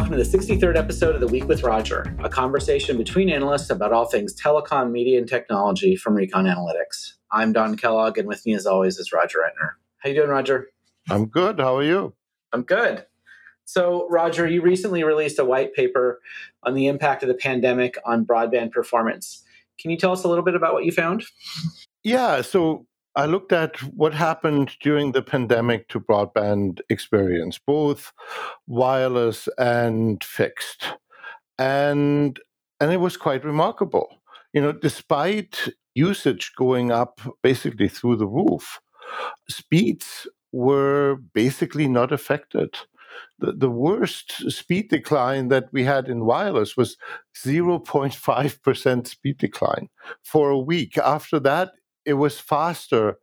welcome to the 63rd episode of The Week with Roger, a conversation between analysts about all things telecom, media, and technology from Recon Analytics. I'm Don Kellogg, and with me, as always, is Roger Entner. How you doing, Roger? I'm good. How are you? I'm good. So, Roger, you recently released a white paper on the impact of the pandemic on broadband performance. Can you tell us a little bit about what you found? Yeah. So, I looked at what happened during the pandemic to broadband experience, both wireless and fixed. And and it was quite remarkable. You know, despite usage going up basically through the roof, speeds were basically not affected. The, the worst speed decline that we had in wireless was 0.5% speed decline for a week. After that, it was faster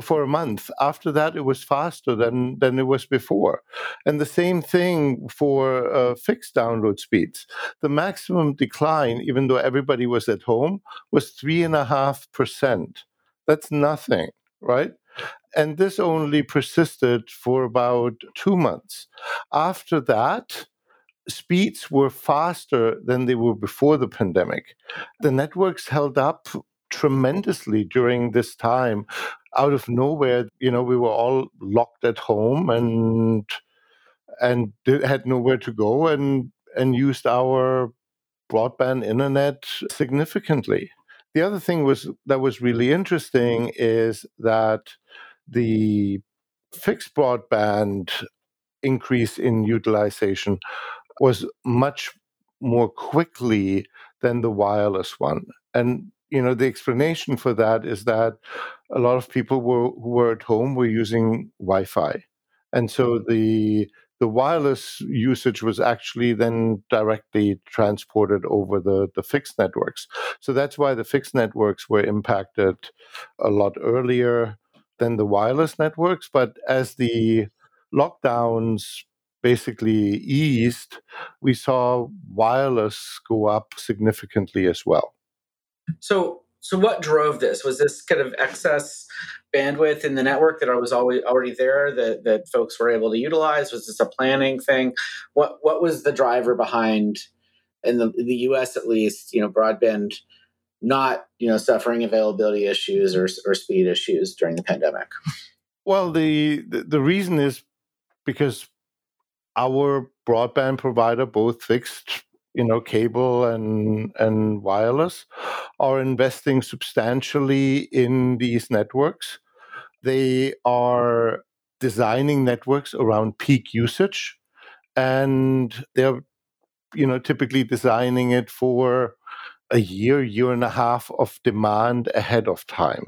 for a month. After that, it was faster than than it was before, and the same thing for uh, fixed download speeds. The maximum decline, even though everybody was at home, was three and a half percent. That's nothing, right? And this only persisted for about two months. After that, speeds were faster than they were before the pandemic. The networks held up tremendously during this time. Out of nowhere, you know, we were all locked at home and and had nowhere to go and and used our broadband internet significantly. The other thing was that was really interesting is that the fixed broadband increase in utilization was much more quickly than the wireless one. And you know the explanation for that is that a lot of people were who were at home were using Wi-Fi, and so mm-hmm. the the wireless usage was actually then directly transported over the, the fixed networks. So that's why the fixed networks were impacted a lot earlier than the wireless networks. But as the lockdowns basically eased, we saw wireless go up significantly as well. So, so what drove this? Was this kind of excess bandwidth in the network that I was always already there that that folks were able to utilize? Was this a planning thing? What what was the driver behind in the in the U.S. at least? You know, broadband not you know suffering availability issues or or speed issues during the pandemic. Well, the the, the reason is because our broadband provider, both fixed you know cable and and wireless are investing substantially in these networks. They are designing networks around peak usage and they're you know typically designing it for a year year and a half of demand ahead of time.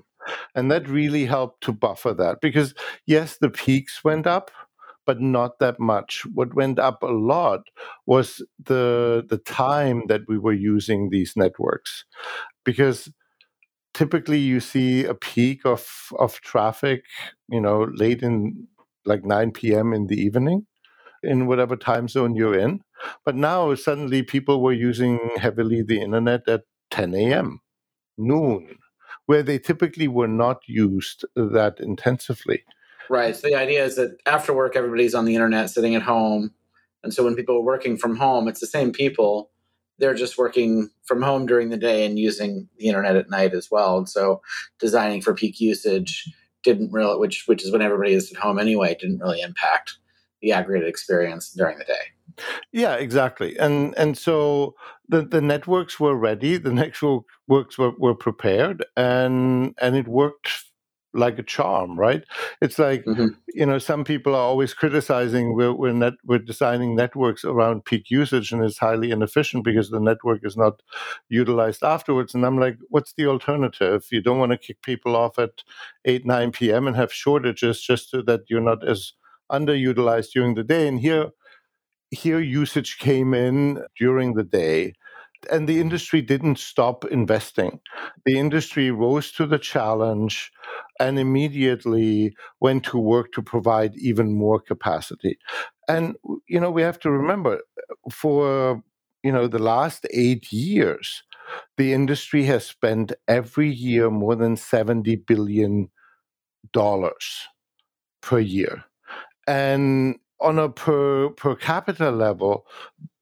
And that really helped to buffer that because yes the peaks went up but not that much. What went up a lot was the mm-hmm. the time that we were using these networks, because typically you see a peak of of traffic, you know, late in like 9 p.m. in the evening in whatever time zone you're in. But now suddenly people were using heavily the internet at 10 a.m., noon, where they typically were not used that intensively. Right. So the idea is that after work, everybody's on the internet sitting at home. And so when people are working from home, it's the same people. They're just working from home during the day and using the internet at night as well. And so designing for peak usage didn't really, which which is when everybody is at home anyway, didn't really impact the aggregate experience during the day. Yeah, exactly. And and so the, the networks were ready, the networks were, were prepared, and and it worked like a charm, right? It's like mm-hmm. you know some people are always criticizing we're we're, net, we're designing networks around peak usage and it's highly inefficient because the network is not utilized afterwards. And I'm like, what's the alternative? You don't want to kick people off at eight nine p.m. and have shortages just so that you're not as underutilized during the day. And here here usage came in during the day and the industry didn't stop investing. The industry rose to the challenge and immediately went to work to provide even more capacity. And you know, we have to remember uh, for you know the last 8 years the industry has spent every year more than 70 billion dollars per year. And on a per per capita level,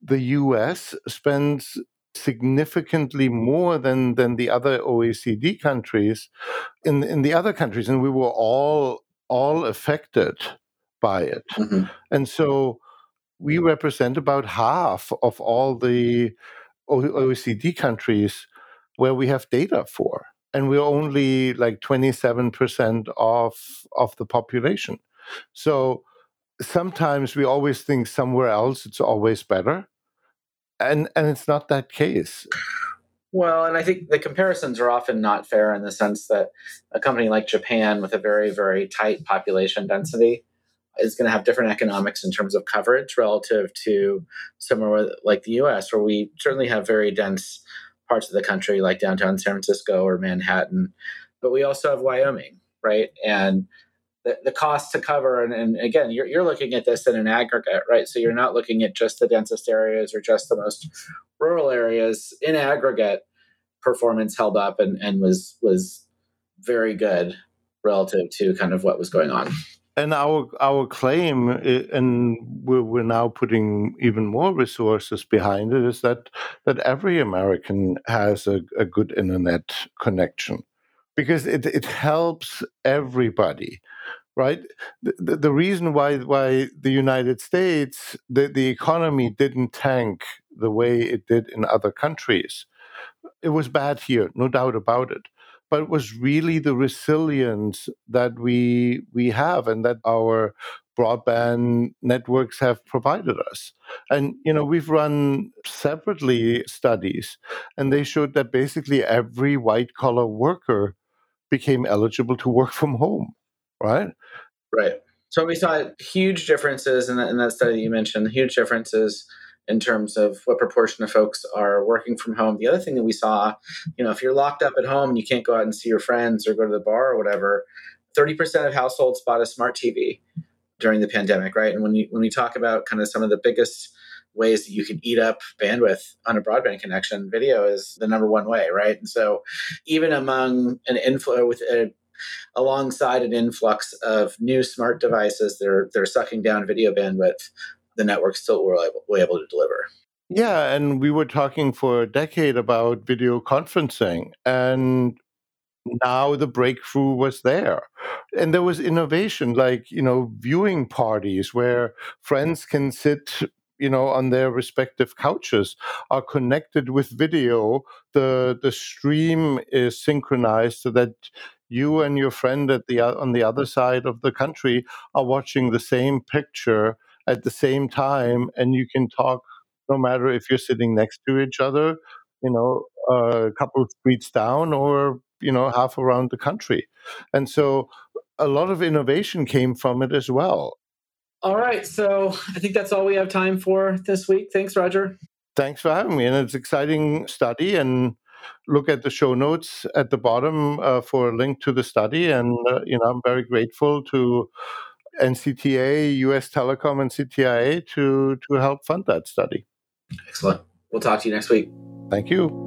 the U.S. spends significantly more than than the other OECD countries in in the other countries, and we were all all affected by it, mm-hmm. and so we represent about half of all the OECD countries where we have data for, and we're only like twenty seven percent of of the population. So sometimes we always think somewhere else it's always better and and it's not that case. Well and i think the comparisons are often not fair in the sense that a company like japan with a very very tight population density is going to have different economics in terms of coverage relative to somewhere like the us where we certainly have very dense parts of the country like downtown san francisco or manhattan but we also have wyoming right? And the, the cost to cover and, and again you're, you're looking at this in an aggregate right? So you're not looking at just the densest areas or just the most rural areas. In aggregate performance held up and, and was was very good relative to kind of what was going on. And our our claim eh, and we're, we're now putting even more resources behind it is that that every american has a, a good internet connection because it, it helps everybody right? The, the reason why why the united states the, the economy didn't tank the way it did in other countries it was bad here no doubt about it but it was really the resilience that we we have and that our broadband networks have provided us. And you know we've run separately studies and they showed that basically every white collar worker became eligible to work from home, right? Right. So we saw huge differences in that, in that study you mentioned, huge differences in terms of what proportion of folks are working from home. The other thing that we saw, you know, if you're locked up at home and you can't go out and see your friends or go to the bar or whatever, 30% of households bought a smart TV during the pandemic, right? And when you when we talk about kind of some of the biggest ways that you can eat up bandwidth on a broadband connection, video is the number one way, right? And so, even among an inflow with a alongside an influx of new smart devices that are they're sucking down video bandwidth, the network still were able, were able to deliver. Yeah, and we were talking for a decade about video conferencing, and now the breakthrough was there and there was innovation like you know viewing parties where friends can sit you know on their respective couches are connected with video. The the stream is synchronized so that you and your friend at the on the other side of the country are watching the same picture at the same time and you can talk no matter if you're sitting next to each other you know a couple of streets down or you know half around the country. And so a lot of innovation came from it as well all right. So I think that's all we have time for this week. Thanks, Roger. Thanks for having me. And it's exciting study. And look at the show notes at the bottom uh, for a link to the study. And, uh, you know, I'm very grateful to NCTA, US Telecom, and CTIA to, to help fund that study. Excellent. We'll talk to you next week. Thank you.